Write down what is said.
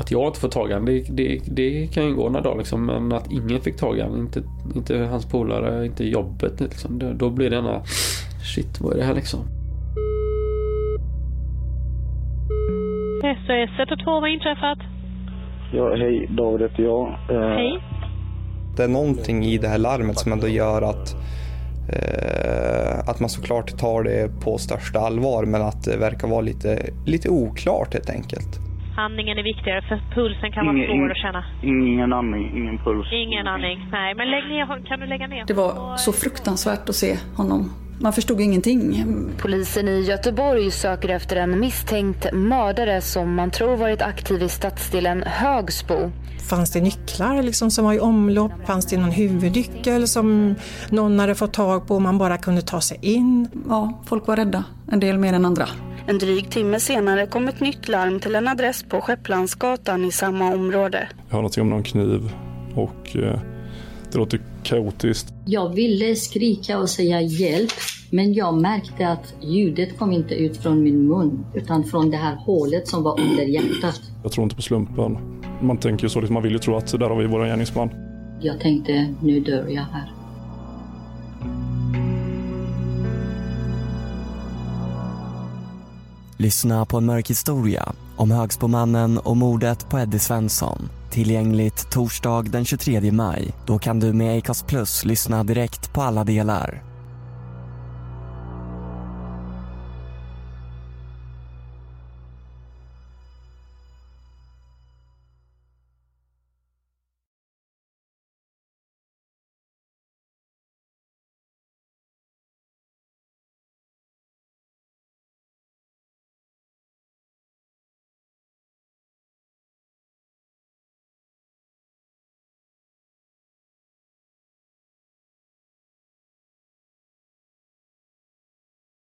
Att jag inte får tag i honom, det, det, det, kan ju gå några dagar liksom. Men att ingen fick tag i honom, inte, inte hans polare, inte jobbet liksom. Då, då blir det ena, shit vad är det här liksom? SOS 112, vad har inträffat? Ja, hej, David heter jag. Eh, Hej. Det är någonting i det här larmet som ändå gör att, eh, att man såklart tar det på största allvar men att det verkar vara lite, lite oklart helt enkelt. Andningen är viktigare för pulsen kan vara Ingen- svår ingen- att känna. Ingen andning, ingen puls. Ingen andning. Nej, men lägg ner. Kan du lägga ner? Det var så fruktansvärt att se honom. Man förstod ingenting. Polisen i Göteborg söker efter en misstänkt mördare som man tror varit aktiv i stadsdelen Högsbo. Fanns det nycklar liksom som var i omlopp? Fanns det någon huvudnyckel som någon hade fått tag på och man bara kunde ta sig in? Ja, folk var rädda. En del mer än andra. En dryg timme senare kom ett nytt larm till en adress på Skepplandsgatan i samma område. Jag har någonting om någon kniv och eh, det låter kaotiskt. Jag ville skrika och säga hjälp, men jag märkte att ljudet kom inte ut från min mun, utan från det här hålet som var under hjärtat. Jag tror inte på slumpen. Man tänker ju så, liksom, man vill ju tro att där har vi vår gärningsman. Jag tänkte, nu dör jag här. Lyssna på en mörk historia om Högsbomannen och mordet på Eddie Svensson. Tillgängligt torsdag den 23 maj. Då kan du med Acast Plus lyssna direkt på alla delar.